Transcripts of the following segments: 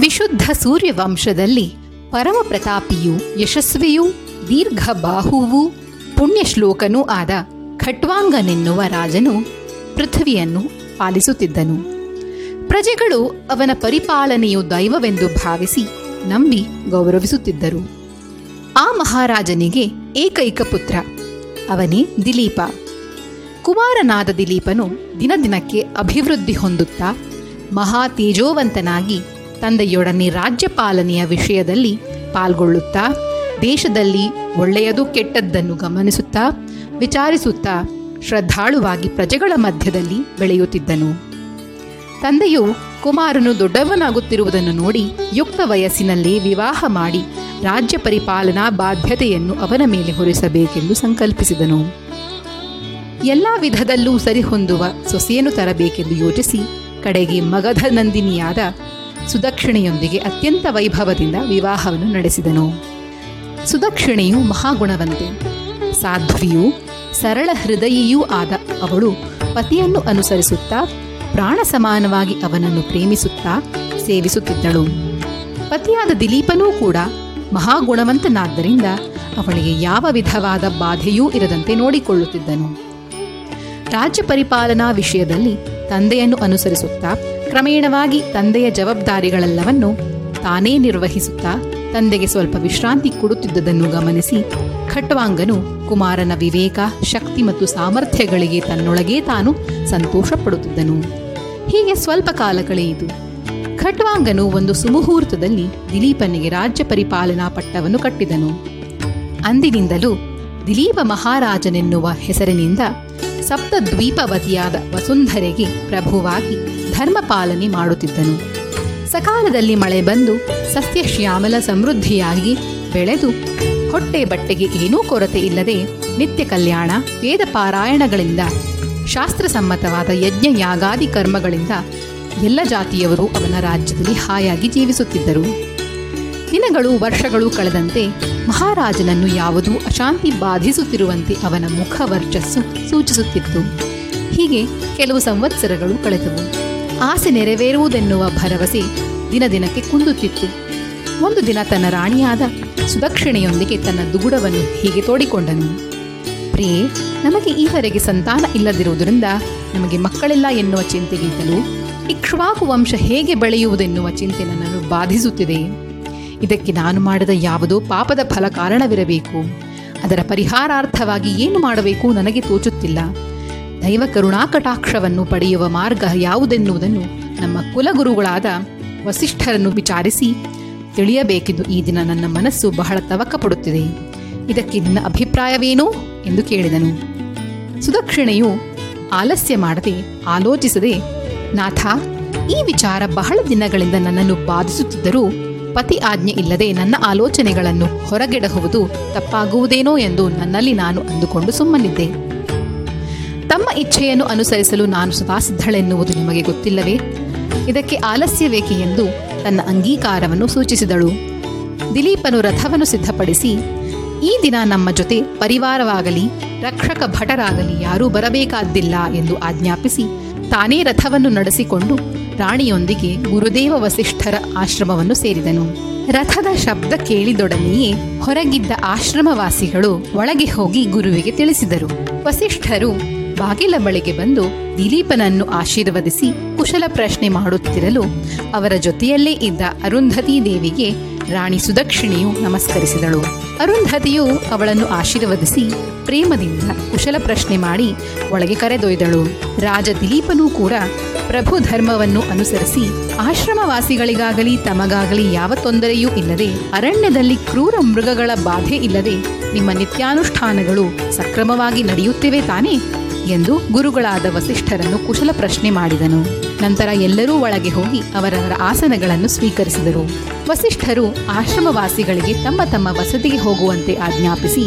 ವಿಶುದ್ಧ ಸೂರ್ಯವಂಶದಲ್ಲಿ ಪರಮ ಪ್ರತಾಪಿಯೂ ಯಶಸ್ವಿಯೂ ದೀರ್ಘ ಬಾಹುವೂ ಪುಣ್ಯಶ್ಲೋಕನೂ ಆದ ಖಟ್ವಾಂಗನೆನ್ನುವ ರಾಜನು ಪೃಥ್ವಿಯನ್ನು ಪಾಲಿಸುತ್ತಿದ್ದನು. ಪ್ರಜೆಗಳು ಅವನ ಪರಿಪಾಲನೆಯು ದೈವವೆಂದು ಭಾವಿಸಿ ನಂಬಿ ಗೌರವಿಸುತ್ತಿದ್ದರು. ಆ ಮಹಾರಾಜನಿಗೆ ಏಕೈಕ ಪುತ್ರ, ಅವನೇ ದಿಲೀಪ. ಕುಮಾರನಾದ ದಿಲೀಪನು ದಿನದಿನಕ್ಕೆ ಅಭಿವೃದ್ಧಿ ಹೊಂದುತ್ತಾ ಮಹಾ ತೇಜೋವಂತನಾಗಿ ತಂದೆಯೊಡನೆ ರಾಜ್ಯ ಪಾಲನೆಯ ವಿಷಯದಲ್ಲಿ ಪಾಲ್ಗೊಳ್ಳುತ್ತಾ, ದೇಶದಲ್ಲಿ ಒಳ್ಳೆಯದು ಕೆಟ್ಟದ್ದನ್ನು ಗಮನಿಸುತ್ತಾ, ವಿಚಾರಿಸುತ್ತಾ, ಶ್ರದ್ಧಾಳುವಾಗಿ ಪ್ರಜೆಗಳ ಮಧ್ಯದಲ್ಲಿ ಬೆಳೆಯುತ್ತಿದ್ದನು. ತಂದೆಯು ಕುಮಾರನು ದೊಡ್ಡವನಾಗುತ್ತಿರುವುದನ್ನು ನೋಡಿ ಯುಕ್ತ ವಯಸ್ಸಿನಲ್ಲೇ ವಿವಾಹ ಮಾಡಿ ರಾಜ್ಯ ಪರಿಪಾಲನಾ ಬಾಧ್ಯತೆಯನ್ನು ಅವನ ಮೇಲೆ ಹೊರಿಸಬೇಕೆಂದು ಸಂಕಲ್ಪಿಸಿದನು. ಎಲ್ಲ ವಿಧದಲ್ಲೂ ಸರಿಹೊಂದುವ ಸೊಸೆಯನ್ನು ತರಬೇಕೆಂದು ಯೋಚಿಸಿ ಕಡೆಗೆ ಮಗಧ ನಂದಿನಿಯಾದ ಸುದಕ್ಷಿಣೆಯೊಂದಿಗೆ ಅತ್ಯಂತ ವೈಭವದಿಂದ ವಿವಾಹವನ್ನು ನಡೆಸಿದನು. ಸುದಕ್ಷಿಣೆಯು ಮಹಾಗುಣವಂತೆ. ಸಾಧ್ವಿಯೂ ಸರಳ ಹೃದಯಿಯೂ ಆದ ಅವಳು ಪತಿಯನ್ನು ಅನುಸರಿಸುತ್ತಾ ಪ್ರಾಣ ಸಮಾನವಾಗಿ ಅವನನ್ನು ಪ್ರೇಮಿಸುತ್ತಾ ಸೇವಿಸುತ್ತಿದ್ದಳು. ಪತಿಯಾದ ದಿಲೀಪನೂ ಕೂಡ ಮಹಾಗುಣವಂತನಾದ್ದರಿಂದ ಅವಳಿಗೆ ಯಾವ ವಿಧವಾದ ಬಾಧೆಯೂ ಇರದಂತೆ ನೋಡಿಕೊಳ್ಳುತ್ತಿದ್ದನು. ರಾಜ್ಯ ಪರಿಪಾಲನಾ ವಿಷಯದಲ್ಲಿ ತಂದೆಯನ್ನು ಅನುಸರಿಸುತ್ತಾ ಕ್ರಮೇಣವಾಗಿ ತಂದೆಯ ಜವಾಬ್ದಾರಿಗಳೆಲ್ಲವನ್ನು ತಾನೇ ನಿರ್ವಹಿಸುತ್ತಾ ತಂದೆಗೆ ಸ್ವಲ್ಪ ವಿಶ್ರಾಂತಿ ಕೊಡುತ್ತಿದ್ದುದನ್ನು ಗಮನಿಸಿ ಖಟ್ವಾಂಗನು ಕುಮಾರನ ವಿವೇಕ, ಶಕ್ತಿ ಮತ್ತು ಸಾಮರ್ಥ್ಯಗಳಿಗೆ ತನ್ನೊಳಗೇ ತಾನು ಸಂತೋಷ ಪಡುತ್ತಿದ್ದನು ಹೀಗೆ ಸ್ವಲ್ಪ ಕಾಲ ಕಳೆಯಿತು ಖಟ್ವಾಂಗನು ಒಂದು ಸುಮುಹೂರ್ತದಲ್ಲಿ ದಿಲೀಪನಿಗೆ ರಾಜ್ಯ ಪರಿಪಾಲನಾ ಪಟ್ಟವನ್ನು ಕಟ್ಟಿದನು. ಅಂದಿನಿಂದಲೂ ದಿಲೀಪ ಮಹಾರಾಜನೆನ್ನುವ ಹೆಸರಿನಿಂದ ಸಪ್ತದ್ವೀಪವತಿಯಾದ ವಸುಂಧರೆಗೆ ಪ್ರಭುವಾಗಿ ಧರ್ಮಪಾಲನೆ ಮಾಡುತ್ತಿದ್ದನು. ಸಕಾಲದಲ್ಲಿ ಮಳೆ ಬಂದು ಸಸ್ಯ ಶ್ಯಾಮಲ ಸಮೃದ್ಧಿಯಾಗಿ ಬೆಳೆದು ಹೊಟ್ಟೆ ಬಟ್ಟೆಗೆ ಏನೂ ಕೊರತೆ ಇಲ್ಲದೆ ನಿತ್ಯ ಕಲ್ಯಾಣ ವೇದ ಪಾರಾಯಣಗಳಿಂದ ಶಾಸ್ತ್ರಸಮ್ಮತವಾದ ಯಜ್ಞ ಯಾಗಾದಿ ಕರ್ಮಗಳಿಂದ ಎಲ್ಲ ಜಾತಿಯವರು ಅವನ ರಾಜ್ಯದಲ್ಲಿ ಹಾಯಾಗಿ ಜೀವಿಸುತ್ತಿದ್ದರು. ದಿನಗಳು, ವರ್ಷಗಳು ಕಳೆದಂತೆ ಮಹಾರಾಜನನ್ನು ಯಾವುದೂ ಅಶಾಂತಿ ಬಾಧಿಸುತ್ತಿರುವಂತೆ ಅವನ ಮುಖ ವರ್ಚಸ್ಸು ಸೂಚಿಸುತ್ತಿತ್ತು. ಹೀಗೆ ಕೆಲವು ಸಂವತ್ಸರಗಳು ಕಳೆದವು. ಆಸೆ ನೆರವೇರುವುದೆನ್ನುವ ಭರವಸೆ ದಿನ ದಿನಕ್ಕೆ ಕುಂದುತ್ತಿತ್ತು. ಒಂದು ದಿನ ತನ್ನ ರಾಣಿಯಾದ ಸುದಕ್ಷಿಣೆಯೊಂದಿಗೆ ತನ್ನ ದುಗುಡವನ್ನು ಹೀಗೆ ತೋಡಿಕೊಂಡನು. ಪ್ರಿಯೆ, ನಮಗೆ ಈವರೆಗೆ ಸಂತಾನ ಇಲ್ಲದಿರುವುದರಿಂದ ನಮಗೆ ಮಕ್ಕಳಿಲ್ಲ ಎನ್ನುವ ಚಿಂತೆಗಿಂತಲೂ ಇಕ್ಷ್ವಾಕು ವಂಶ ಹೇಗೆ ಬೆಳೆಯುವುದೆನ್ನುವ ಚಿಂತೆ ನನ್ನನ್ನು ಬಾಧಿಸುತ್ತಿದೆ. ಇದಕ್ಕೆ ನಾನು ಮಾಡಿದ ಯಾವುದೋ ಪಾಪದ ಫಲ ಕಾರಣವಿರಬೇಕು. ಅದರ ಪರಿಹಾರಾರ್ಥವಾಗಿ ಏನು ಮಾಡಬೇಕು ನನಗೆ ತೋಚುತ್ತಿಲ್ಲ. ದೈವ ಕರುಣಾಕಟಾಕ್ಷವನ್ನು ಪಡೆಯುವ ಮಾರ್ಗ ಯಾವುದೆನ್ನುವುದನ್ನು ನಮ್ಮ ಕುಲಗುರುಗಳಾದ ವಸಿಷ್ಠರನ್ನು ವಿಚಾರಿಸಿ ತಿಳಿಯಬೇಕೆಂದು ಈ ದಿನ ನನ್ನ ಮನಸ್ಸು ಬಹಳ ತವಕ ಪಡುತ್ತಿದೆ ಇದಕ್ಕೆ ನಿನ್ನ ಅಭಿಪ್ರಾಯವೇನು? ಎಂದು ಕೇಳಿದನು. ಸುದಕ್ಷಿಣೆಯು ಆಲಸ್ಯ ಮಾಡದೆ ಆಲೋಚಿಸದೆ, ನಾಥ, ಈ ವಿಚಾರ ಬಹಳ ದಿನಗಳಿಂದ ನನ್ನನ್ನು ಬಾಧಿಸುತ್ತಿದ್ದರೂ ಪತಿ ಆಜ್ಞೆ ಇಲ್ಲದೆ ನನ್ನ ಆಲೋಚನೆಗಳನ್ನು ಹೊರಗೆಡಹುವುದು ತಪ್ಪಾಗುವುದೇನೋ ಎಂದು ನನ್ನಲ್ಲಿ ನಾನು ಅಂದುಕೊಂಡು ಸುಮ್ಮನಿದ್ದೆ. ತಮ್ಮ ಇಚ್ಛೆಯನ್ನು ಅನುಸರಿಸಲು ನಾನು ಸದಾಸಿದ್ಧಳೆನ್ನುವುದು ನಿಮಗೆ ಗೊತ್ತಿಲ್ಲವೇ? ಇದಕ್ಕೆ ಆಲಸ್ಯವೇಕೆ ಎಂದು ತನ್ನ ಅಂಗೀಕಾರವನ್ನು ಸೂಚಿಸಿದಳು. ದಿಲೀಪನು ರಥವನ್ನು ಸಿದ್ಧಪಡಿಸಿ, ಈ ದಿನ ನಮ್ಮ ಜೊತೆ ಪರಿವಾರವಾಗಲಿ, ರಕ್ಷಕ ಭಟರಾಗಲಿ ಯಾರೂ ಬರಬೇಕಾದ್ದಿಲ್ಲ ಎಂದು ಆಜ್ಞಾಪಿಸಿ ತಾನೇ ರಥವನ್ನು ನಡೆಸಿಕೊಂಡು ರಾಣಿಯೊಂದಿಗೆ ಗುರುದೇವ ವಸಿಷ್ಠರ ಆಶ್ರಮವನ್ನು ಸೇರಿದನು. ರಥದ ಶಬ್ದ ಕೇಳಿದೊಡನೆಯೇ ಹೊರಗಿದ್ದ ಆಶ್ರಮವಾಸಿಗಳು ಒಳಗೆ ಹೋಗಿ ಗುರುವಿಗೆ ತಿಳಿಸಿದರು. ವಸಿಷ್ಠರು ಬಾಗಿಲ ಬಳಿಗೆ ಬಂದು ದಿಲೀಪನನ್ನು ಆಶೀರ್ವದಿಸಿ ಕುಶಲ ಪ್ರಶ್ನೆ ಮಾಡುತ್ತಿರಲು ಅವರ ಜೊತೆಯಲ್ಲೇ ಇದ್ದ ಅರುಂಧತಿ ದೇವಿಗೆ ರಾಣಿ ಸುದಕ್ಷಿಣೆಯು ನಮಸ್ಕರಿಸಿದಳು. ಅರುಂಧತಿಯು ಅವಳನ್ನು ಆಶೀರ್ವದಿಸಿ ಪ್ರೇಮದಿಂದ ಕುಶಲ ಪ್ರಶ್ನೆ ಮಾಡಿ ಒಳಗೆ ಕರೆದೊಯ್ದಳು. ರಾಜ ದಿಲೀಪನೂ ಕೂಡ ಪ್ರಭು ಧರ್ಮವನ್ನು ಅನುಸರಿಸಿ ಆಶ್ರಮವಾಸಿಗಳಿಗಾಗಲಿ ತಮಗಾಗಲಿ ಯಾವ ತೊಂದರೆಯೂ ಇಲ್ಲದೆ ಅರಣ್ಯದಲ್ಲಿ ಕ್ರೂರ ಮೃಗಗಳ ಬಾಧೆ ಇಲ್ಲದೆ ನಿಮ್ಮ ನಿತ್ಯಾನುಷ್ಠಾನಗಳು ಸಕ್ರಮವಾಗಿ ನಡೆಯುತ್ತಿವೆ ತಾನೇ ಎಂದು ಗುರುಗಳಾದ ವಸಿಷ್ಠರನ್ನು ಕುಶಲ ಪ್ರಶ್ನೆ ಮಾಡಿದನು. ನಂತರ ಎಲ್ಲರೂ ಒಳಗೆ ಹೋಗಿ ಅವರವರ ಆಸನಗಳನ್ನು ಸ್ವೀಕರಿಸಿದರು. ವಸಿಷ್ಠರು ಆಶ್ರಮವಾಸಿಗಳಿಗೆ ತಮ್ಮ ತಮ್ಮ ವಸತಿಗೆ ಹೋಗುವಂತೆ ಆಜ್ಞಾಪಿಸಿ,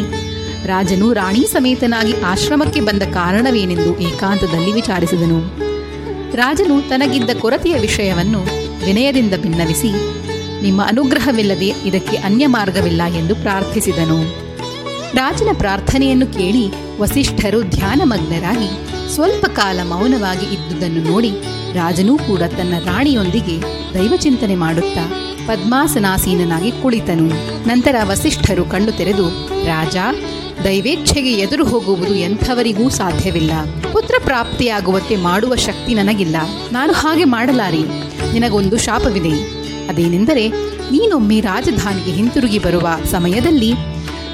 ರಾಜನು ರಾಣಿ ಸಮೇತನಾಗಿ ಆಶ್ರಮಕ್ಕೆ ಬಂದ ಕಾರಣವೇನೆಂದು ಏಕಾಂತದಲ್ಲಿ ವಿಚಾರಿಸಿದನು. ರಾಜನು ತನಗಿದ್ದ ಕೊರತೆಯ ವಿಷಯವನ್ನು ವಿನಯದಿಂದ ಭಿನ್ನವಿಸಿ ನಿಮ್ಮ ಅನುಗ್ರಹವಿಲ್ಲದೆ ಇದಕ್ಕೆ ಅನ್ಯ ಮಾರ್ಗವಿಲ್ಲ ಎಂದು ಪ್ರಾರ್ಥಿಸಿದನು. ರಾಜನ ಪ್ರಾರ್ಥನೆಯನ್ನು ಕೇಳಿ ವಸಿಷ್ಠರು ಧ್ಯಾನಮಗ್ನರಾಗಿ ಸ್ವಲ್ಪ ಕಾಲ ಮೌನವಾಗಿ ಇದ್ದುದನ್ನು ನೋಡಿ ರಾಜನೂ ಕೂಡ ತನ್ನ ರಾಣಿಯೊಂದಿಗೆ ದೈವಚಿಂತನೆ ಮಾಡುತ್ತಾ ಪದ್ಮಾಸನಾಸೀನನಾಗಿ ಕುಳಿತನು. ನಂತರ ವಸಿಷ್ಠರು ಕಣ್ಣು ತೆರೆದು, ರಾಜ, ದೈವೇಚ್ಛೆಗೆ ಎದುರು ಹೋಗುವುದು ಎಂಥವರಿಗೂ ಸಾಧ್ಯವಿಲ್ಲ. ಪುತ್ರ ಪ್ರಾಪ್ತಿಯಾಗುವಂತೆ ಮಾಡುವ ಶಕ್ತಿ ನನಗಿಲ್ಲ. ನಾನು ಹಾಗೆ ಮಾಡಲಾರಿ. ನಿನಗೊಂದು ಶಾಪವಿದೆ. ಅದೇನೆಂದರೆ, ನೀನೊಮ್ಮೆ ರಾಜಧಾನಿಗೆ ಹಿಂತಿರುಗಿ ಬರುವ ಸಮಯದಲ್ಲಿ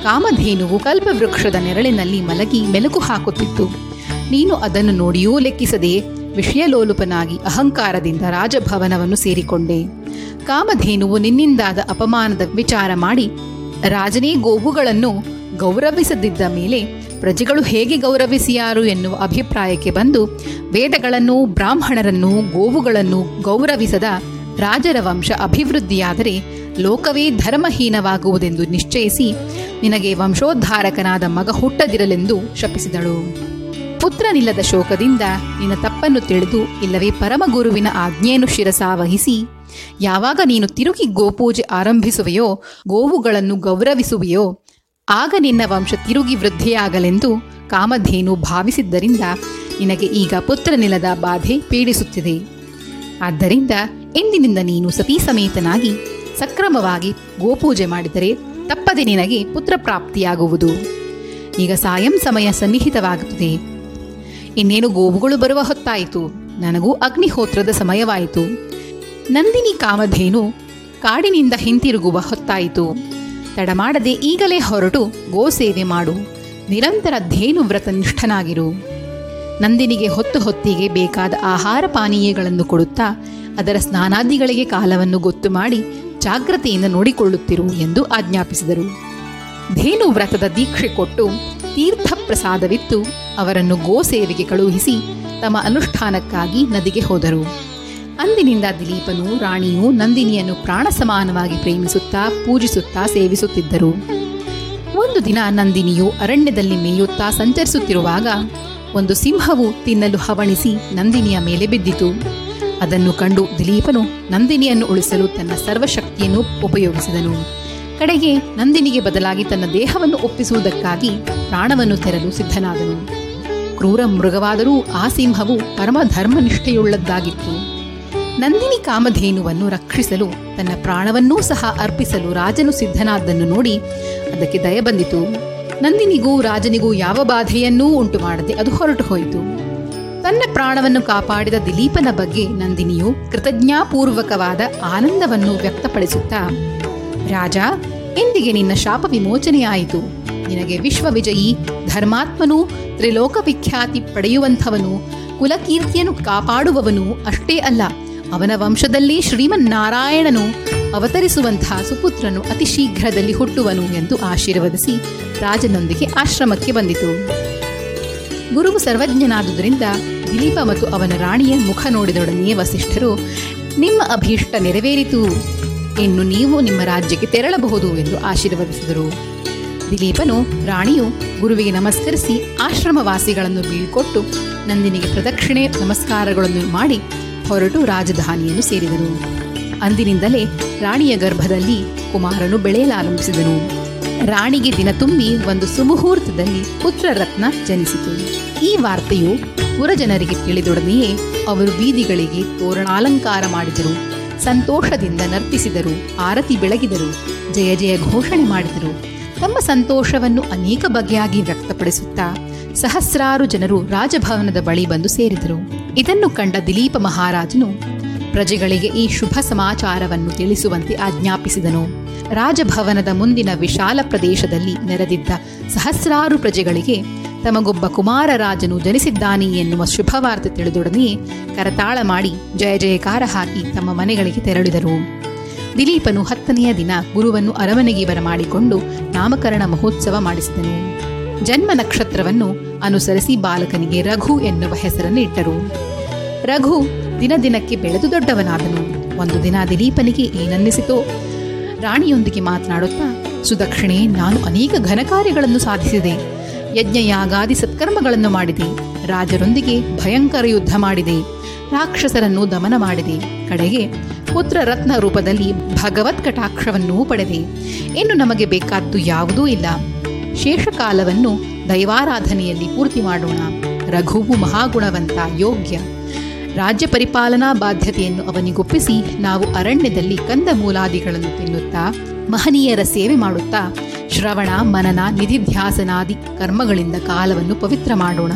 ಕಾಮಧೇನುವು ಕಲ್ಪವೃಕ್ಷದ ನೆರಳಿನಲ್ಲಿ ಮಲಗಿ ಮೆಲುಕು ಹಾಕುತ್ತಿತ್ತು. ನೀನು ಅದನ್ನು ನೋಡಿಯೂ ಲೆಕ್ಕಿಸದೆ ವಿಷಯಲೋಲುಪನಾಗಿ ಅಹಂಕಾರದಿಂದ ರಾಜಭವನವನ್ನು ಸೇರಿಕೊಂಡೆ. ಕಾಮಧೇನುವು ನಿನ್ನಿಂದಾದ ಅಪಮಾನದ ವಿಚಾರ ಮಾಡಿ ರಾಜನೇ ಗೋವುಗಳನ್ನು ಗೌರವಿಸದಿದ್ದ ಮೇಲೆ ಪ್ರಜೆಗಳು ಹೇಗೆ ಗೌರವಿಸಿಯಾರು ಎನ್ನುವ ಅಭಿಪ್ರಾಯಕ್ಕೆ ಬಂದು ವೇದಗಳನ್ನು ಬ್ರಾಹ್ಮಣರನ್ನು ಗೋವುಗಳನ್ನು ಗೌರವಿಸದ ರಾಜರ ವಂಶ ಅಭಿವೃದ್ಧಿಯಾದರೆ ಲೋಕವೇ ಧರ್ಮಹೀನವಾಗುವುದೆಂದು ನಿಶ್ಚಯಿಸಿ ನಿನಗೆ ವಂಶೋದ್ಧಾರಕನಾದ ಮಗ ಹುಟ್ಟದಿರಲೆಂದು ಶಪಿಸಿದಳು. ಪುತ್ರನಿಲ್ಲದ ಶೋಕದಿಂದ ನಿನ್ನ ತಪ್ಪನ್ನು ತಿಳಿದು ಇಲ್ಲವೇ ಪರಮಗುರುವಿನ ಆಜ್ಞೆಯನ್ನು ಶಿರಸಾವಹಿಸಿ ಯಾವಾಗ ನೀನು ತಿರುಗಿ ಗೋಪೂಜೆ ಆರಂಭಿಸುವೆಯೋ, ಗೋವುಗಳನ್ನು ಗೌರವಿಸುವೆಯೋ, ಆಗ ನಿನ್ನ ವಂಶ ತಿರುಗಿ ವೃದ್ಧಿಯಾಗಲೆಂದು ಕಾಮಧೇನು ಭಾವಿಸಿದ್ದರಿಂದ ನಿನಗೆ ಈಗ ಪುತ್ರನಿಲ್ಲದ ಬಾಧೆ ಪೀಡಿಸುತ್ತಿದೆ. ಆದ್ದರಿಂದ ಎಂದಿನಿಂದ ನೀನು ಸತೀ ಸಮೇತನಾಗಿ ಸಕ್ರಮವಾಗಿ ಗೋಪೂಜೆ ಮಾಡಿದರೆ ತಪ್ಪದೆ ನಿನಗೆ ಪುತ್ರ ಪ್ರಾಪ್ತಿಯಾಗುವುದು. ಈಗ ಸಾಯಂ ಸಮಯ ಸನ್ನಿಹಿತವಾಗುತ್ತದೆ. ಇನ್ನೇನು ಗೋವುಗಳು ಬರುವ ಹೊತ್ತಾಯಿತು. ನನಗೂ ಅಗ್ನಿಹೋತ್ರದ ಸಮಯವಾಯಿತು. ನಂದಿನಿ ಕಾಮಧೇನು ಕಾಡಿನಿಂದ ಹಿಂತಿರುಗುವ ಹೊತ್ತಾಯಿತು. ತಡಮಾಡದೆ ಈಗಲೇ ಹೊರಟು ಗೋ ಸೇವೆ ಮಾಡು. ನಿರಂತರ ಧೇನು ವ್ರತ ನಿಷ್ಠನಾಗಿರು ನಂದಿನಿಗೆ ಹೊತ್ತು ಹೊತ್ತಿಗೆ ಬೇಕಾದ ಆಹಾರ ಪಾನೀಯಗಳನ್ನು ಕೊಡುತ್ತಾ ಅದರ ಸ್ನಾನಾದಿಗಳಿಗೆ ಕಾಲವನ್ನು ಗೊತ್ತು ಮಾಡಿ ಜಾಗ್ರತೆಯಿಂದ ನೋಡಿಕೊಳ್ಳುತ್ತಿರು ಎಂದು ಆಜ್ಞಾಪಿಸಿದರು. ಧೇನು ವ್ರತದ ದೀಕ್ಷೆ ಕೊಟ್ಟು ತೀರ್ಥ ಪ್ರಸಾದವಿತ್ತು ಅವರನ್ನು ಗೋಸೇವೆಗೆ ಕಳುಹಿಸಿ ತಮ್ಮ ಅನುಷ್ಠಾನಕ್ಕಾಗಿ ನದಿಗೆ ಹೋದರು. ಅಂದಿನಿಂದ ದಿಲೀಪನು ರಾಣಿಯು ನಂದಿನಿಯನ್ನು ಪ್ರಾಣ ಸಮಾನವಾಗಿ ಪ್ರೇಮಿಸುತ್ತಾ ಪೂಜಿಸುತ್ತಾ ಸೇವಿಸುತ್ತಿದ್ದರು. ಒಂದು ದಿನ ನಂದಿನಿಯು ಅರಣ್ಯದಲ್ಲಿ ಮೇಯುತ್ತಾ ಸಂಚರಿಸುತ್ತಿರುವಾಗ ಒಂದು ಸಿಂಹವು ತಿನ್ನಲು ಹವಣಿಸಿ ನಂದಿನಿಯ ಮೇಲೆ ಬಿದ್ದಿತು. ಅದನ್ನು ಕಂಡು ದಿಲೀಪನು ನಂದಿನಿಯನ್ನು ಉಳಿಸಲು ತನ್ನ ಸರ್ವಶಕ್ತಿಯನ್ನು ಉಪಯೋಗಿಸಿದನು. ಕಡೆಗೆ ನಂದಿನಿಗೆ ಬದಲಾಗಿ ತನ್ನ ದೇಹವನ್ನು ಒಪ್ಪಿಸುವುದಕ್ಕಾಗಿ ಪ್ರಾಣವನ್ನು ತೆರಲು ಸಿದ್ಧನಾದನು. ಕ್ರೂರ ಮೃಗವಾದರೂ ಆ ಸಿಂಹವು ಪರಮ ಧರ್ಮನಿಷ್ಠೆಯುಳ್ಳದ್ದಾಗಿತ್ತು. ನಂದಿನಿ ಕಾಮಧೇನುವನ್ನು ರಕ್ಷಿಸಲು, ತನ್ನ ಪ್ರಾಣವನ್ನೂ ಸಹ ಅರ್ಪಿಸಲು ರಾಜನು ಸಿದ್ಧನಾದ್ದನ್ನು ನೋಡಿ ಅದಕ್ಕೆ ದಯ ಬಂದಿತು. ನಂದಿನಿಗೂ ರಾಜನಿಗೂ ಯಾವ ಬಾಧೆಯನ್ನೂ ಉಂಟು ಮಾಡದೆ ಅದು ಹೊರಟು ಹೋಯಿತು. ತನ್ನ ಪ್ರಾಣವನ್ನು ಕಾಪಾಡಿದ ದಿಲೀಪನ ಬಗ್ಗೆ ನಂದಿನಿಯು ಕೃತಜ್ಞಾಪೂರ್ವಕವಾದ ಆನಂದವನ್ನು ವ್ಯಕ್ತಪಡಿಸುತ್ತಾ, ರಾಜ ಎಂದಿಗೆ ನಿನ್ನ ಶಾಪ ವಿಮೋಚನೆಯಾಯಿತು. ನಿನಗೆ ವಿಶ್ವವಿಜಯಿ, ಧರ್ಮಾತ್ಮನು ತ್ರಿಲೋಕ ವಿಖ್ಯಾತಿ ಪಡೆಯುವಂಥವನು, ಕುಲಕೀರ್ತಿಯನ್ನು ಕಾಪಾಡುವವನು ಅಷ್ಟೇ ಅಲ್ಲ, ಅವನ ವಂಶದಲ್ಲಿ ಶ್ರೀಮನ್ನಾರಾಯಣನು ಅವತರಿಸುವಂತಹ ಸುಪುತ್ರನು ಅತಿ ಶೀಘ್ರದಲ್ಲಿ ಹುಟ್ಟುವನು ಎಂದು ಆಶೀರ್ವದಿಸಿ ರಾಜನೊಂದಿಗೆ ಆಶ್ರಮಕ್ಕೆ ಬಂದಿತು. ಗುರುವು ಸರ್ವಜ್ಞನಾದುದರಿಂದ ದಿಲೀಪ ಮತ್ತು ಅವನ ರಾಣಿಯ ಮುಖ ನೋಡಿದೊಡನೆಯೇ ವಸಿಷ್ಠರು, ನಿಮ್ಮ ಅಭೀಷ್ಟ ನೆರವೇರಿತು. ಇನ್ನು ನೀವು ನಿಮ್ಮ ರಾಜ್ಯಕ್ಕೆ ತೆರಳಬಹುದು ಎಂದು ಆಶೀರ್ವದಿಸಿದರು. ದಿಲೀಪನು, ರಾಣಿಯು ಗುರುವಿಗೆ ನಮಸ್ಕರಿಸಿ ಆಶ್ರಮವಾಸಿಗಳನ್ನು ಬೀಳ್ಕೊಟ್ಟು ನಂದಿನಿಗೆ ಪ್ರದಕ್ಷಿಣೆ, ನಮಸ್ಕಾರಗಳನ್ನು ಮಾಡಿ ಹೊರಟು ರಾಜಧಾನಿಯನ್ನು ಸೇರಿದರು. ಅಂದಿನಿಂದಲೇ ರಾಣಿಯ ಗರ್ಭದಲ್ಲಿ ಕುಮಾರನು ಬೆಳೆಯಲಾರಂಭಿಸಿದನು. ರಾಣಿಗೆ ದಿನ ತುಂಬಿ ಒಂದು ಸುಮುಹೂರ್ತದಲ್ಲಿ ಪುತ್ರರತ್ನ ಜನಿಸಿತು. ಈ ವಾರ್ತೆಯು ಪುರಜನರಿಗೆ ತಿಳಿದೊಡನೆಯೇ ಅವರು ಬೀದಿಗಳಿಗೆ ತೋರಣಾಲಂಕಾರ ಮಾಡಿದರು. ಸಂತೋಷದಿಂದ ನರ್ತಿಸಿದರು, ಆರತಿ ಬೆಳಗಿದರು, ಜಯ ಜಯ ಘೋಷಣೆ ಮಾಡಿದರು. ತಮ್ಮ ಸಂತೋಷವನ್ನು ಅನೇಕ ಬಗೆಯಾಗಿ ವ್ಯಕ್ತಪಡಿಸುತ್ತಾ ಸಹಸ್ರಾರು ಜನರು ರಾಜಭವನದ ಬಳಿ ಬಂದು ಸೇರಿದರು. ಇದನ್ನು ಕಂಡ ದಿಲೀಪ ಮಹಾರಾಜನು ಪ್ರಜೆಗಳಿಗೆ ಈ ಶುಭ ಸಮಾಚಾರವನ್ನು ತಿಳಿಸುವಂತೆ ಆಜ್ಞಾಪಿಸಿದನು. ರಾಜಭವನದ ಮುಂದಿನ ವಿಶಾಲ ಪ್ರದೇಶದಲ್ಲಿ ನೆರೆದಿದ್ದ ಸಹಸ್ರಾರು ಪ್ರಜೆಗಳಿಗೆ ತಮಗೊಬ್ಬ ಕುಮಾರರಾಜನು ಜನಿಸಿದ್ದಾನೆ ಎನ್ನುವ ಶುಭವಾರ್ತೆ ತಿಳಿದೊಡನೆ ಕರತಾಳ ಮಾಡಿ ಜಯ ಜಯಕಾರ ಹಾಕಿ ತಮ್ಮ ಮನೆಗಳಿಗೆ ತೆರಳಿದರು. ದಿಲೀಪನು ಹತ್ತನೆಯ ದಿನ ಗುರುವನ್ನು ಅರಮನೆಗೆ ಬರಮಾಡಿಕೊಂಡು ನಾಮಕರಣ ಮಹೋತ್ಸವ ಮಾಡಿಸಿದನು. ಜನ್ಮ ನಕ್ಷತ್ರವನ್ನು ಅನುಸರಿಸಿ ಬಾಲಕನಿಗೆ ರಘು ಎನ್ನುವ ಹೆಸರನ್ನು ಇಟ್ಟರು. ರಘು ದಿನ ದಿನಕ್ಕೆ ಬೆಳೆದು ದೊಡ್ಡವನಾದನು. ಒಂದು ದಿನ ದಿಲೀಪನಿಗೆ ಏನನ್ನಿಸಿತೋ? ರಾಣಿಯೊಂದಿಗೆ ಮಾತನಾಡುತ್ತಾ, ಸುದಕ್ಷಿಣೆ, ನಾನು ಅನೇಕ ಘನಕಾರ್ಯಗಳನ್ನು ಸಾಧಿಸಿದೆ. ಯಜ್ಞ ಯಾಗಾದಿ ಸತ್ಕರ್ಮಗಳನ್ನು ಮಾಡಿದೆ. ರಾಜರೊಂದಿಗೆ ಭಯಂಕರ ಯುದ್ಧ ಮಾಡಿದೆ. ರಾಕ್ಷಸರನ್ನು ದಮನ ಮಾಡಿದೆ. ಕಡೆಗೆ ಪುತ್ರ ರತ್ನ ರೂಪದಲ್ಲಿ ಭಗವತ್ ಕಟಾಕ್ಷವನ್ನು ಪಡೆದೆ. ಇನ್ನು ನಮಗೆ ಬೇಕಾದ್ದು ಯಾವುದೂ ಇಲ್ಲ. ಶೇಷಕಾಲವನ್ನು ದೈವಾರಾಧನೆಯಲ್ಲಿ ಪೂರ್ತಿ ಮಾಡೋಣ. ರಘುವು ಮಹಾಗುಣವಂತ ಯೋಗ್ಯ. ರಾಜ್ಯ ಪರಿಪಾಲನಾ ಬಾಧ್ಯತೆಯನ್ನು ಅವನಿಗೊಪ್ಪಿಸಿ ನಾವು ಅರಣ್ಯದಲ್ಲಿ ಕಂದ ಮೂಲಾದಿಗಳನ್ನು ತಿನ್ನುತ್ತಾ ಮಹನೀಯರ ಸೇವೆ ಮಾಡುತ್ತಾ ಶ್ರವಣ, ಮನನ, ನಿಧಿಧ್ಯಾಸನಾದಿ ಕರ್ಮಗಳಿಂದ ಕಾಲವನ್ನು ಪವಿತ್ರ ಮಾಡೋಣ.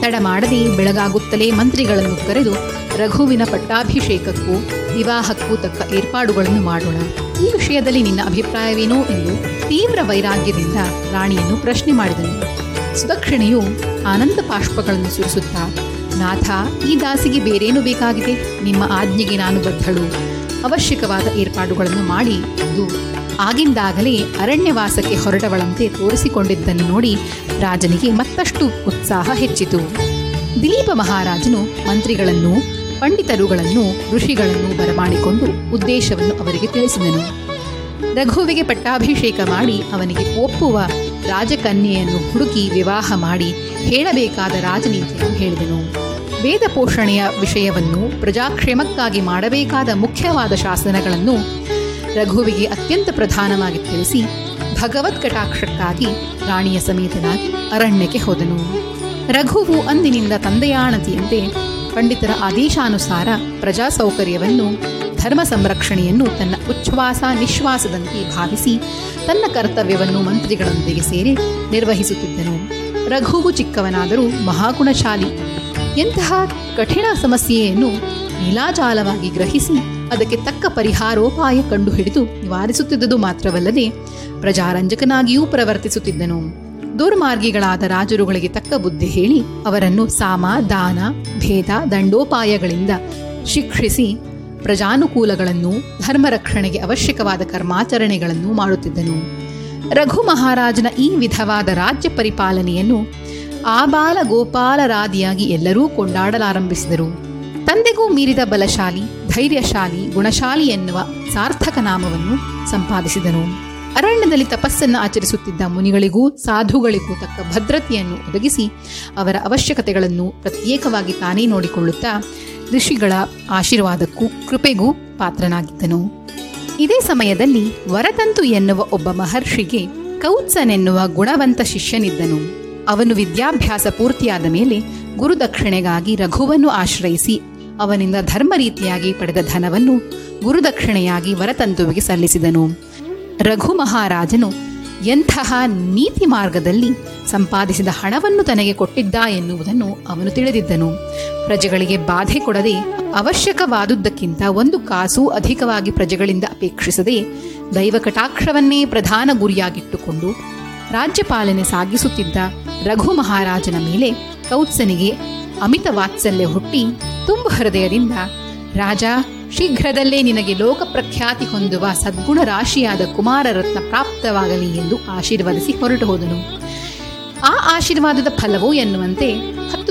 ತಡ ಮಾಡದೆ ಬೆಳಗಾಗುತ್ತಲೇ ಮಂತ್ರಿಗಳನ್ನು ಕರೆದು ರಘುವಿನ ಪಟ್ಟಾಭಿಷೇಕಕ್ಕೂ, ವಿವಾಹಕ್ಕೂ ತಕ್ಕ ಏರ್ಪಾಡುಗಳನ್ನು ಮಾಡೋಣ. ಈ ವಿಷಯದಲ್ಲಿ ನಿನ್ನ ಅಭಿಪ್ರಾಯವೇನೋ ಎಂದು ತೀವ್ರ ವೈರಾಗ್ಯದಿಂದ ರಾಣಿಯನ್ನು ಪ್ರಶ್ನೆ ಮಾಡಿದನು. ಸುದಕ್ಷಿಣೆಯು ಆನಂದ ಪಾಷ್ಪಗಳನ್ನು ಸುರಿಸುತ್ತಾ, ನಾಥ, ಈ ದಾಸಿಗೆ ಬೇರೇನು ಬೇಕಾಗಿದೆ? ನಿಮ್ಮ ಆಜ್ಞೆಗೆ ನಾನು ಬದ್ಧಳು. ಅವಶ್ಯಕವಾದ ಏರ್ಪಾಡುಗಳನ್ನು ಮಾಡಿ ಎಂದು ಆಗಿಂದಾಗಲೇ ಅರಣ್ಯವಾಸಕ್ಕೆ ಹೊರಟವಳಂತೆ ತೋರಿಸಿಕೊಂಡಿದ್ದನ್ನು ನೋಡಿ ರಾಜನಿಗೆ ಮತ್ತಷ್ಟು ಉತ್ಸಾಹ ಹೆಚ್ಚಿತು. ದಿಲೀಪ ಮಹಾರಾಜನು ಮಂತ್ರಿಗಳನ್ನು, ಪಂಡಿತರುಗಳನ್ನು, ಋಷಿಗಳನ್ನು ಬರಮಾಡಿಕೊಂಡು ಉದ್ದೇಶವನ್ನು ಅವರಿಗೆ ತಿಳಿಸಿದನು. ರಘುವಿಗೆ ಪಟ್ಟಾಭಿಷೇಕ ಮಾಡಿ ಅವನಿಗೆ ಒಪ್ಪುವ ರಾಜಕನ್ಯೆಯನ್ನು ಹುಡುಕಿ ವಿವಾಹ ಮಾಡಿ ಹೇಳಬೇಕಾದ ರಾಜನೀತಿಯನ್ನು ಹೇಳಿದನು. ವೇದ ಪೋಷಣೆಯ ವಿಷಯವನ್ನು ಪ್ರಜಾಕ್ಷೇಮಕ್ಕಾಗಿ ಮಾಡಬೇಕಾದ ಮುಖ್ಯವಾದ ಶಾಸನಗಳನ್ನು ರಘುವಿಗೆ ಅತ್ಯಂತ ಪ್ರಧಾನವಾಗಿ ತಿಳಿಸಿ ಭಗವತ್ ಕಟಾಕ್ಷಕ್ಕಾಗಿ ರಾಣಿಯ ಸಮೇತನಾಗಿ ಅರಣ್ಯಕ್ಕೆ ಹೋದನು. ರಘುವು ಅಂದಿನಿಂದ ತಂದೆಯಾಣತಿಯಂತೆ ಪಂಡಿತರ ಆದೇಶಾನುಸಾರ ಪ್ರಜಾಸೌಕರ್ಯವನ್ನು, ಧರ್ಮ ಸಂರಕ್ಷಣೆಯನ್ನು ತನ್ನ ಉಚ್ಛ್ವಾಸ ನಿಶ್ವಾಸದಂತೆ ಭಾವಿಸಿ ತನ್ನ ಕರ್ತವ್ಯವನ್ನು ಮಂತ್ರಿಗಳೊಂದಿಗೆ ಸೇರಿ ನಿರ್ವಹಿಸುತ್ತಿದ್ದನು. ರಘುವು ಚಿಕ್ಕವನಾದರೂ ಮಹಾಗುಣಶಾಲಿ. ಎಂತಹ ಕಠಿಣ ಸಮಸ್ಯೆಯನ್ನು ನೀಲಾಜಾಲವಾಗಿ ಗ್ರಹಿಸಿ ಅದಕ್ಕೆ ತಕ್ಕ ಪರಿಹಾರೋಪಾಯ ಕಂಡುಹಿಡಿದು ನಿವಾರಿಸುತ್ತಿದ್ದುದು ಮಾತ್ರವಲ್ಲದೆ ಪ್ರಜಾರಂಜಕನಾಗಿಯೂ ಪ್ರವರ್ತಿಸುತ್ತಿದ್ದನು. ದುರ್ಮಾರ್ಗಿಗಳಾದ ರಾಜರುಗಳಿಗೆ ತಕ್ಕ ಬುದ್ಧಿ ಹೇಳಿ ಅವರನ್ನು ಸಾಮ, ದಾನ, ಭೇದ, ದಂಡೋಪಾಯಗಳಿಂದ ಶಿಕ್ಷಿಸಿ ಪ್ರಜಾನುಕೂಲಗಳನ್ನು ಧರ್ಮ ರಕ್ಷಣೆಗೆ ಅವಶ್ಯಕವಾದ ಕರ್ಮಾಚರಣೆಗಳನ್ನು ಮಾಡುತ್ತಿದ್ದನು. ರಘು ಮಹಾರಾಜನ ಈ ವಿಧವಾದ ರಾಜ್ಯ ಪರಿಪಾಲನೆಯನ್ನು ಆಬಾಲ ಗೋಪಾಲರಾದಿಯಾಗಿ ಎಲ್ಲರೂ ಕೊಂಡಾಡಲಾರಂಭಿಸಿದರು. ತಂದೆಗೂ ಮೀರಿದ ಬಲಶಾಲಿ, ಧೈರ್ಯಶಾಲಿ, ಗುಣಶಾಲಿ ಎನ್ನುವ ಸಾರ್ಥಕ ನಾಮವನ್ನು ಸಂಪಾದಿಸಿದನು. ಅರಣ್ಯದಲ್ಲಿ ತಪಸ್ಸನ್ನು ಆಚರಿಸುತ್ತಿದ್ದ ಮುನಿಗಳಿಗೂ, ಸಾಧುಗಳಿಗೂ ತಕ್ಕ ಭದ್ರತೆಯನ್ನು ಒದಗಿಸಿ ಅವರ ಅವಶ್ಯಕತೆಗಳನ್ನು ಪ್ರತ್ಯೇಕವಾಗಿ ತಾನೇ ನೋಡಿಕೊಳ್ಳುತ್ತಾ ಋಷಿಗಳ ಆಶೀರ್ವಾದಕ್ಕೂ ಕೃಪೆಗೂ ಪಾತ್ರನಾಗಿದ್ದನು. ಇದೇ ಸಮಯದಲ್ಲಿ ವರತಂತು ಎನ್ನುವ ಒಬ್ಬ ಮಹರ್ಷಿಗೆ ಕೌತ್ಸನೆನ್ನುವ ಗುಣವಂತ ಶಿಷ್ಯನಿದ್ದನು. ಅವನು ವಿದ್ಯಾಭ್ಯಾಸ ಪೂರ್ತಿಯಾದ ಮೇಲೆ ಗುರುದಕ್ಷಿಣೆಗಾಗಿ ರಘುವನ್ನು ಆಶ್ರಯಿಸಿ ಅವನಿಂದ ಧರ್ಮ ರೀತಿಯಾಗಿ ಪಡೆದ ಧನವನ್ನು ಗುರುದಕ್ಷಿಣೆಯಾಗಿ ವರತಂತುವಿಗೆ ಸಲ್ಲಿಸಿದನು. ರಘು ಮಹಾರಾಜನು ಎಂತಹ ನೀತಿ ಮಾರ್ಗದಲ್ಲಿ ಸಂಪಾದಿಸಿದ ಹಣವನ್ನು ತನಗೆ ಕೊಟ್ಟಿದ್ದ ಎನ್ನುವುದನ್ನು ಅವನು ತಿಳಿದಿದ್ದನು. ಪ್ರಜೆಗಳಿಗೆ ಬಾಧೆ ಕೊಡದೆ ಅವಶ್ಯಕವಾದುದಕ್ಕಿಂತ ಒಂದು ಕಾಸು ಅಧಿಕವಾಗಿ ಪ್ರಜೆಗಳಿಂದ ಅಪೇಕ್ಷಿಸದೆ ದೈವ ಕಟಾಕ್ಷವನ್ನೇ ಪ್ರಧಾನ ಗುರಿಯಾಗಿಟ್ಟುಕೊಂಡು ರಾಜ್ಯಪಾಲನೆ ಸಾಗಿಸುತ್ತಿದ್ದ ರಘು ಮಹಾರಾಜನ ಮೇಲೆ ಕೌತ್ಸನಿಗೆ ಅಮಿತ ವಾತ್ಸಲ್ಯ ಹುಟ್ಟಿ ತುಂಬ ಹೃದಯದಿಂದ, ರಾಜ, ಶೀಘ್ರದಲ್ಲೇ ನಿನಗೆ ಲೋಕಪ್ರಖ್ಯಾತಿ ಹೊಂದುವ ಸದ್ಗುಣ ರಾಶಿಯಾದ ಕುಮಾರರತ್ನ ಪ್ರಾಪ್ತವಾಗಲಿ ಎಂದು ಆಶೀರ್ವದಿಸಿ ಹೊರಟು ಹೋದನು. ಆ ಆಶೀರ್ವಾದದ ಫಲವು ಎನ್ನುವಂತೆ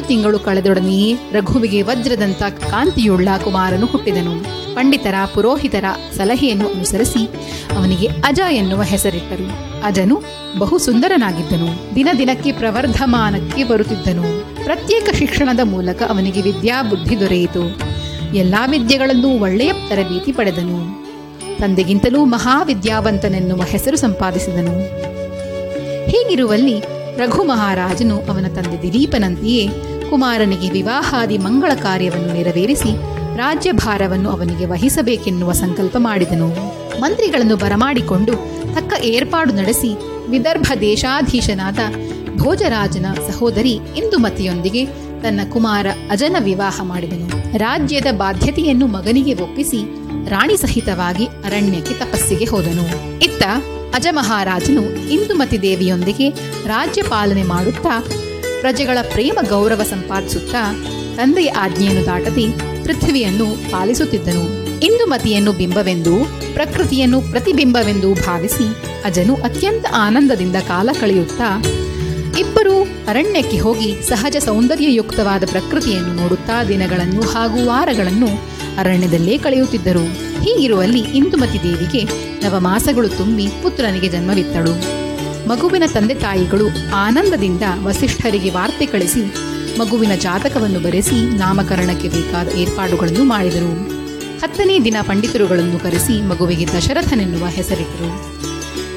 ತಿಂಗಳು ಕಳೆದೊಡನೆಯೇ ರಘುವಿಗೆ ವಜ್ರದಂತ ಕಾಂತಿಯುಳ್ಳ ಕುಮಾರನು ಹುಟ್ಟಿದನು. ಪಂಡಿತರ ಪುರೋಹಿತರ ಸಲಹೆಯನ್ನು ಅನುಸರಿಸಿ ಅವನಿಗೆ ಅಜ ಎನ್ನುವ ಹೆಸರಿಟ್ಟರು. ಅಜನು ಬಹು ಸುಂದರನಾಗಿದ್ದನು. ದಿನ ದಿನಕ್ಕೆ ಪ್ರವರ್ಧಮಾನಕ್ಕೆ ಬರುತ್ತಿದ್ದನು. ಪ್ರತ್ಯೇಕ ಶಿಕ್ಷಣದ ಮೂಲಕ ಅವನಿಗೆ ವಿದ್ಯಾಬುದ್ಧಿ ದೊರೆಯಿತು. ಎಲ್ಲಾ ವಿದ್ಯೆಗಳಲ್ಲೂ ಒಳ್ಳೆಯ ತರಬೇತಿ ಪಡೆದನು. ತಂದೆಗಿಂತಲೂ ಮಹಾವಿದ್ಯಾವಂತನೆನ್ನುವ ಹೆಸರು ಸಂಪಾದಿಸಿದನು. ಹೀಗಿರುವಲ್ಲಿ ರಘು ಮಹಾರಾಜನು ಅವನ ತಂದೆ ದಿಲೀಪನಂತೆಯೇ ಕುಮಾರನಿಗೆ ವಿವಾಹಾದಿ ಮಂಗಳ ಕಾರ್ಯವನ್ನು ನೆರವೇರಿಸಿ ರಾಜ್ಯಭಾರವನ್ನು ಅವನಿಗೆ ವಹಿಸಬೇಕೆನ್ನುವ ಸಂಕಲ್ಪ ಮಾಡಿದನು. ಮಂತ್ರಿಗಳನ್ನು ಬರಮಾಡಿಕೊಂಡು ತಕ್ಕ ಏರ್ಪಾಡು ನಡೆಸಿ ವಿದರ್ಭ ದೇಶಾಧೀಶನಾದ ಭೋಜರಾಜನ ಸಹೋದರಿ ಇಂದುಮತಿಯೊಂದಿಗೆ ತನ್ನ ಕುಮಾರ ಅಜನ ವಿವಾಹ ಮಾಡಿದನು. ರಾಜ್ಯದ ಬಾಧ್ಯತೆಯನ್ನು ಮಗನಿಗೆ ಒಪ್ಪಿಸಿ ರಾಣಿ ಸಹಿತವಾಗಿ ಅರಣ್ಯಕ್ಕೆ ತಪಸ್ಸಿಗೆ ಹೋದನು. ಇತ್ತ ಅಜಮಹಾರಾಜನು ಇಂದುಮತಿ ದೇವಿಯೊಂದಿಗೆ ರಾಜ್ಯ ಪಾಲನೆ ಮಾಡುತ್ತಾ ಪ್ರಜೆಗಳ ಪ್ರೇಮ ಗೌರವ ಸಂಪಾದಿಸುತ್ತಾ ತಂದೆಯ ಆಜ್ಞೆಯನ್ನು ದಾಟದೆ ಪೃಥ್ವಿಯನ್ನು ಪಾಲಿಸುತ್ತಿದ್ದನು. ಇಂದುಮತಿಯನ್ನು ಬಿಂಬವೆಂದು, ಪ್ರಕೃತಿಯನ್ನು ಪ್ರತಿಬಿಂಬವೆಂದು ಭಾವಿಸಿ ಅಜನು ಅತ್ಯಂತ ಆನಂದದಿಂದ ಕಾಲ ಕಳೆಯುತ್ತಾ, ಇಬ್ಬರೂ ಅರಣ್ಯಕ್ಕೆ ಹೋಗಿ ಸಹಜ ಸೌಂದರ್ಯಯುಕ್ತವಾದ ಪ್ರಕೃತಿಯನ್ನು ನೋಡುತ್ತಾ ದಿನಗಳನ್ನು ಹಾಗೂ ವಾರಗಳನ್ನು ಅರಣ್ಯದಲ್ಲೇ ಕಳೆಯುತ್ತಿದ್ದರು. ಹೀಗಿರುವಲ್ಲಿ ಇಂದುಮತಿ ದೇವಿಗೆ ನವಮಾಸಗಳು ತುಂಬಿ ಪುತ್ರನಿಗೆ ಜನ್ಮವಿತ್ತಳು. ಮಗುವಿನ ತಂದೆ ತಾಯಿಗಳು ಆನಂದದಿಂದ ವಸಿಷ್ಠರಿಗೆ ವಾರ್ತೆ ಕಳಿಸಿ, ಮಗುವಿನ ಜಾತಕವನ್ನು ಬರೆಸಿ, ನಾಮಕರಣಕ್ಕೆ ಬೇಕಾದ ಏರ್ಪಾಡುಗಳನ್ನು ಮಾಡಿದರು. ಹತ್ತನೇ ದಿನ ಪಂಡಿತರುಗಳನ್ನು ಕರೆಸಿ ಮಗುವಿಗೆ ದಶರಥನೆನ್ನುವ ಹೆಸರಿಟ್ಟರು.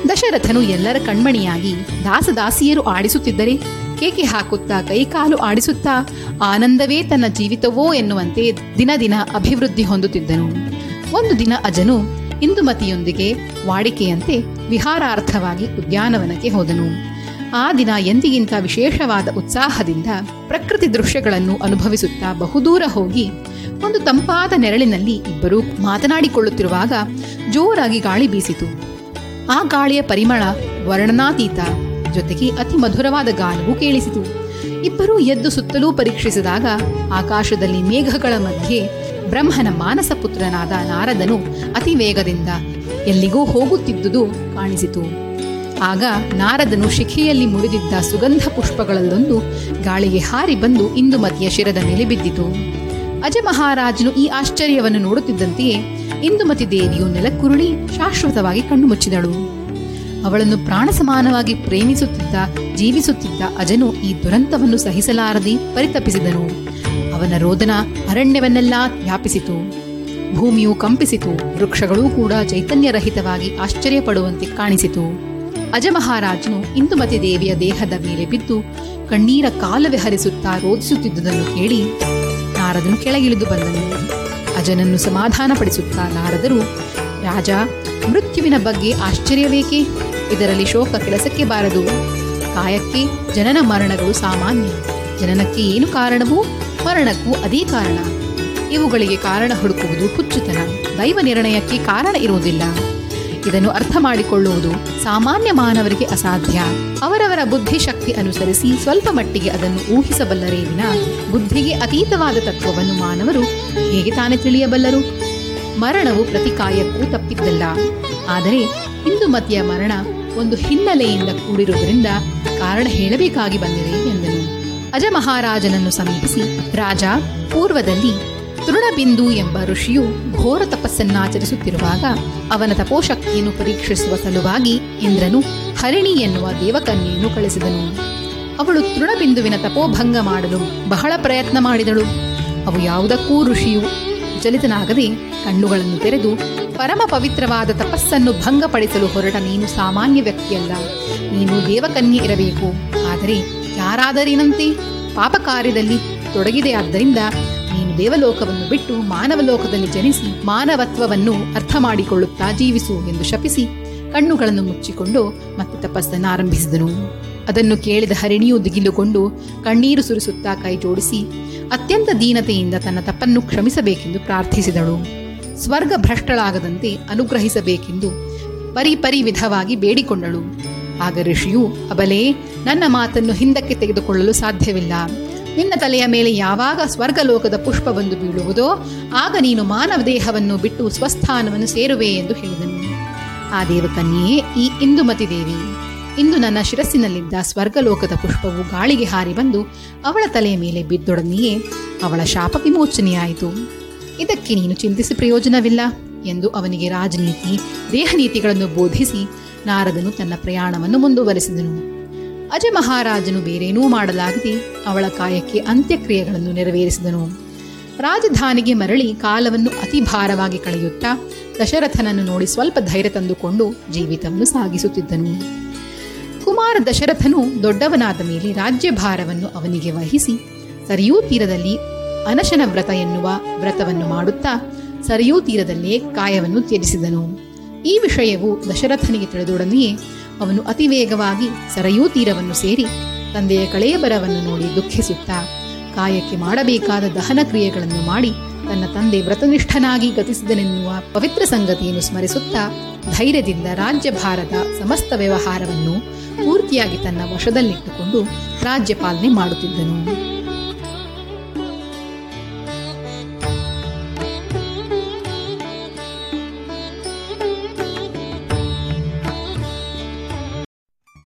ದಶರಥನು ಎಲ್ಲರ ಕಣ್ಮಣಿಯಾಗಿ ದಾಸದಾಸಿಯರು ಆಡಿಸುತ್ತಿದ್ದರೆ ಕೇಕೆ ಹಾಕುತ್ತಾ ಕೈಕಾಲು ಆಡಿಸುತ್ತಾ ಆನಂದವೇ ತನ್ನ ಜೀವಿತವೋ ಎನ್ನುವಂತೆ ದಿನ ದಿನ ಅಭಿವೃದ್ಧಿ ಹೊಂದುತ್ತಿದ್ದನು. ಒಂದು ದಿನ ಅಜನು ಇಂದುಮತಿಯೊಂದಿಗೆ ವಾಡಿಕೆಯಂತೆ ವಿಹಾರಾರ್ಥವಾಗಿ ಉದ್ಯಾನವನಕ್ಕೆ ಹೋದನು. ಆ ದಿನ ಎಂದಿಗಿಂತ ವಿಶೇಷವಾದ ಉತ್ಸಾಹದಿಂದ ಪ್ರಕೃತಿ ದೃಶ್ಯಗಳನ್ನು ಅನುಭವಿಸುತ್ತಾ ಬಹುದೂರ ಹೋಗಿ ಒಂದು ತಂಪಾದ ನೆರಳಿನಲ್ಲಿ ಇಬ್ಬರು ಮಾತನಾಡಿಕೊಳ್ಳುತ್ತಿರುವಾಗ ಜೋರಾಗಿ ಗಾಳಿ ಬೀಸಿತು. ಆ ಗಾಳಿಯ ಪರಿಮಳ ವರ್ಣನಾತೀತ, ಜೊತೆಗೆ ಅತಿ ಮಧುರವಾದ ಗಾನವೂ ಕೇಳಿಸಿತು. ಇಬ್ಬರೂ ಎದ್ದು ಸುತ್ತಲೂ ಪರೀಕ್ಷಿಸಿದಾಗ ಆಕಾಶದಲ್ಲಿ ಮೇಘಗಳ ಮಧ್ಯೆ ಬ್ರಹ್ಮನ ಮಾನಸ ಪುತ್ರನಾದ ನಾರದನು ಅತಿ ವೇಗದಿಂದ ಎಲ್ಲಿಗೂ ಹೋಗುತ್ತಿದ್ದುದು ಕಾಣಿಸಿತು. ಆಗ ನಾರದನು ಶಿಖೆಯಲ್ಲಿ ಮುರಿದಿದ್ದ ಸುಗಂಧ ಪುಷ್ಪಗಳಲ್ಲೊಂದು ಗಾಳಿಗೆ ಹಾರಿ ಬಂದು ಇಂದುಮತಿಯ ಶಿರದ ಮೇಲೆ ಬಿದ್ದಿತು. ಅಜಮಹಾರಾಜನು ಈ ಆಶ್ಚರ್ಯವನ್ನು ನೋಡುತ್ತಿದ್ದಂತೆಯೇ ಇಂದುಮತಿ ದೇವಿಯು ನೆಲಕ್ಕುರುಳಿ ಶಾಶ್ವತವಾಗಿ ಕಣ್ಣು ಮುಚ್ಚಿದಳು. ಅವಳನ್ನು ಪ್ರಾಣ ಸಮಾನವಾಗಿ ಪ್ರೇಮಿಸುತ್ತಿದ್ದ, ಜೀವಿಸುತ್ತಿದ್ದ ಅಜನು ಈ ದುರಂತವನ್ನು ಸಹಿಸಲಾರದೆ ಪರಿತಪಿಸಿದನು. ಅವನ ರೋದನ ಅರಣ್ಯವನ್ನೆಲ್ಲ ವ್ಯಾಪಿಸಿತು ಭೂಮಿಯು ಕಂಪಿಸಿತು. ವೃಕ್ಷಗಳೂ ಕೂಡ ಚೈತನ್ಯರಹಿತವಾಗಿ ಆಶ್ಚರ್ಯಪಡುವಂತೆ ಕಾಣಿಸಿತು. ಅಜಮಹಾರಾಜನು ಇಂದುಮತಿ ದೇವಿಯ ದೇಹದ ಮೇಲೆ ಬಿದ್ದು ಕಣ್ಣೀರ ಕಾಲವೆ ಹರಿಸುತ್ತಾ ರೋಧಿಸುತ್ತಿದ್ದುದನ್ನು ಕೇಳಿ ನಾರದನು ಕೆಳಗಿಳಿದು ಬಂದನು. ಅಜನನ್ನು ಸಮಾಧಾನಪಡಿಸುತ್ತಾ ನಾರದರು, ರಾಜ, ಮೃತ್ಯುವಿನ ಬಗ್ಗೆ ಆಶ್ಚರ್ಯವೇಕೆ? ಇದರಲ್ಲಿ ಶೋಕ ಕೆಲಸಕ್ಕೆ ಬಾರದು. ಕಾಯಕ್ಕೆ ಜನನ ಮರಣಗಳು ಸಾಮಾನ್ಯ. ಜನನಕ್ಕೆ ಏನು ಕಾರಣವೂ ಮರಣಕ್ಕೂ ಅದೇ ಕಾರಣ. ಇವುಗಳಿಗೆ ಕಾರಣ ಹುಡುಕುವುದು ಹುಚ್ಚುತನ. ದೈವ ನಿರ್ಣಯಕ್ಕೆ ಕಾರಣ ಇರುವುದಿಲ್ಲ. ಇದನ್ನು ಅರ್ಥ ಮಾಡಿಕೊಳ್ಳುವುದು ಸಾಮಾನ್ಯ ಮಾನವರಿಗೆ ಅಸಾಧ್ಯ. ಅವರವರ ಬುದ್ಧಿಶಕ್ತಿ ಅನುಸರಿಸಿ ಸ್ವಲ್ಪ ಮಟ್ಟಿಗೆ ಅದನ್ನು ಊಹಿಸಬಲ್ಲರೇ ವಿನ ಬುದ್ಧಿಗೆ ಅತೀತವಾದ ತತ್ವವನ್ನು ಮಾನವರು ಹೇಗೆ ತಾನೇ ತಿಳಿಯಬಲ್ಲರು? ಮರಣವು ಪ್ರತಿಕಾಯಕ್ಕೂ ತಪ್ಪಿದ್ದಲ್ಲ. ಆದರೆ ಹಿಂದೂ ಮತೀಯ ಮರಣ ಒಂದು ಹಿನ್ನೆಲೆಯಿಂದ ಕೂಡಿರುವುದರಿಂದ ಕಾರಣ ಹೇಳಬೇಕಾಗಿ ಬಂದಿದೆ ಎಂದನು ಅಜ ಮಹಾರಾಜನನ್ನು ಸಮೀಪಿಸಿ, ರಾಜ, ಪೂರ್ವದಲ್ಲಿ ತೃಣಬಿಂದು ಎಂಬ ಋಷಿಯು ಘೋರ ತಪಸ್ಸನ್ನಾಚರಿಸುತ್ತಿರುವಾಗ ಅವನ ತಪೋಶಕ್ತಿಯನ್ನು ಪರೀಕ್ಷಿಸುವ ಸಲುವಾಗಿ ಇಂದ್ರನು ಹರಿಣಿ ಎನ್ನುವ ದೇವಕನ್ಯೆಯನ್ನು ಕಳಿಸಿದನು. ಅವಳು ತೃಣಬಿಂದುವಿನ ತಪೋಭಂಗ ಮಾಡಲು ಬಹಳ ಪ್ರಯತ್ನ ಮಾಡಿದಳು. ಅವು ಯಾವುದಕ್ಕೂ ಋಷಿಯು ವಿಚಲಿತನಾಗದೆ ಕಣ್ಣುಗಳನ್ನು ತೆರೆದು ಪರಮ ಪವಿತ್ರವಾದ ತಪಸ್ಸನ್ನು ಭಂಗಪಡಿಸಲು ಹೊರಟ ನೀನು ಸಾಮಾನ್ಯ ವ್ಯಕ್ತಿಯಲ್ಲ. ನೀನು ದೇವಕನ್ಯೆ ಇರಬೇಕು. ಆದರೆ ಯಾರಾದರೇನಂತೆ? ಪಾಪ ಕಾರ್ಯದಲ್ಲಿ ತೊಡಗಿದೆಯಾದ್ದರಿಂದ ನೀನು ದೇವಲೋಕವನ್ನು ಬಿಟ್ಟು ಮಾನವ ಲೋಕದಲ್ಲಿ ಜನಿಸಿ ಮಾನವತ್ವವನ್ನು ಅರ್ಥ ಮಾಡಿಕೊಳ್ಳುತ್ತಾ ಜೀವಿಸು ಎಂದು ಶಪಿಸಿ ಕಣ್ಣುಗಳನ್ನು ಮುಚ್ಚಿಕೊಂಡು ಮತ್ತೆ ತಪಸ್ಸನ್ನು ಆರಂಭಿಸಿದನು. ಅದನ್ನು ಕೇಳಿದ ಹರಿಣಿಯು ದಿಗಿಲುಕೊಂಡು ಕಣ್ಣೀರು ಸುರಿಸುತ್ತಾ ಕೈ ಜೋಡಿಸಿ ಅತ್ಯಂತ ದೀನತೆಯಿಂದ ತನ್ನ ತಪ್ಪನ್ನು ಕ್ಷಮಿಸಬೇಕೆಂದು ಪ್ರಾರ್ಥಿಸಿದಳು. ಸ್ವರ್ಗ ಭ್ರಷ್ಟಳಾಗದಂತೆ ಅನುಗ್ರಹಿಸಬೇಕೆಂದು ಪರಿಪರಿ ಪರಿ ವಿಧವಾಗಿ ಬೇಡಿಕೊಂಡಳು. ಆಗ ಋಷಿಯು, ಅಬಲೇ ನನ್ನ ಮಾತನ್ನು ಹಿಂದಕ್ಕೆ ತೆಗೆದುಕೊಳ್ಳಲು ಸಾಧ್ಯವಿಲ್ಲ. ನಿನ್ನ ತಲೆಯ ಮೇಲೆ ಯಾವಾಗ ಸ್ವರ್ಗಲೋಕದ ಪುಷ್ಪ ಬಂದು ಬೀಳುವುದೋ ಆಗ ನೀನು ಮಾನವ ದೇಹವನ್ನು ಬಿಟ್ಟು ಸ್ವಸ್ಥಾನವನ್ನು ಸೇರುವೆ ಎಂದು ಹೇಳಿದನು. ಆ ದೇವಕನ್ಯೆಯೇ ಈ ಇಂದುಮತಿ ದೇವಿ, ಇಂದು ನನ್ನ ಶಿರಸ್ಸಿನಲ್ಲಿದ್ದ ಸ್ವರ್ಗಲೋಕದ ಪುಷ್ಪವು ಗಾಳಿಗೆ ಹಾರಿ ಬಂದು ಅವಳ ತಲೆಯ ಮೇಲೆ ಬಿದ್ದೊಡನೆಯೇ ಅವಳ ಶಾಪ ವಿಮೋಚನೆಯಾಯಿತು. ಇದಕ್ಕೆ ನೀನು ಚಿಂತಿಸಿ ಪ್ರಯೋಜನವಿಲ್ಲ ಎಂದು ಅವನಿಗೆ ರಾಜನೀತಿ, ದೇಹನೀತಿಗಳನ್ನು ಬೋಧಿಸಿ ನಾರದನು ತನ್ನ ಪ್ರಯಾಣವನ್ನು ಮುಂದುವರೆಸಿದನು. ಅಜ ಮಹಾರಾಜನು ಬೇರೇನೂ ಮಾಡಲಾಗದೆ ಅವಳ ಕಾಯಕ್ಕೆ ಅಂತ್ಯಕ್ರಿಯೆಗಳನ್ನು ನೆರವೇರಿಸಿದನು. ರಾಜಧಾನಿಗೆ ಮರಳಿ ಕಾಲವನ್ನು ಅತಿ ಭಾರವಾಗಿ ಕಳೆಯುತ್ತಾ ದಶರಥನನ್ನು ನೋಡಿ ಸ್ವಲ್ಪ ಧೈರ್ಯ ತಂದುಕೊಂಡು ಜೀವಿತವನ್ನು ಸಾಗಿಸುತ್ತಿದ್ದನು. ಕುಮಾರ ದಶರಥನು ದೊಡ್ಡವನಾದ ಮೇಲೆ ರಾಜ್ಯಭಾರವನ್ನು ಅವನಿಗೆ ವಹಿಸಿ ಸರಿಯೂ ತೀರದಲ್ಲಿ ಅನಶನ ವ್ರತ ಎನ್ನುವ ವ್ರತವನ್ನು ಮಾಡುತ್ತಾ ಸರಿಯೂ ತೀರದಲ್ಲೇ ಕಾಯವನ್ನು ತ್ಯಜಿಸಿದನು. ಈ ವಿಷಯವು ದಶರಥನಿಗೆ ತಿಳಿದೊಡನೆಯೇ ಅವನು ಅತಿ ವೇಗವಾಗಿ ಸರಯೂ ತೀರವನ್ನು ಸೇರಿ ತಂದೆಯ ಕಳೆಯಬರವನ್ನು ನೋಡಿ ದುಃಖಿಸುತ್ತಾ ಕಾಯಕ್ಕೆ ಮಾಡಬೇಕಾದ ದಹನ ಕ್ರಿಯೆಗಳನ್ನು ಮಾಡಿ ತನ್ನ ತಂದೆ ವ್ರತನಿಷ್ಠನಾಗಿ ಗತಿಸಿದನೆನ್ನುವ ಪವಿತ್ರ ಸಂಗತಿಯನ್ನು ಸ್ಮರಿಸುತ್ತಾ ಧೈರ್ಯದಿಂದ ರಾಜ್ಯಭಾರದ ಸಮಸ್ತ ವ್ಯವಹಾರವನ್ನು ಪೂರ್ತಿಯಾಗಿ ತನ್ನ ವಶದಲ್ಲಿಟ್ಟುಕೊಂಡು ರಾಜ್ಯಪಾಲನೆ ಮಾಡುತ್ತಿದ್ದನು.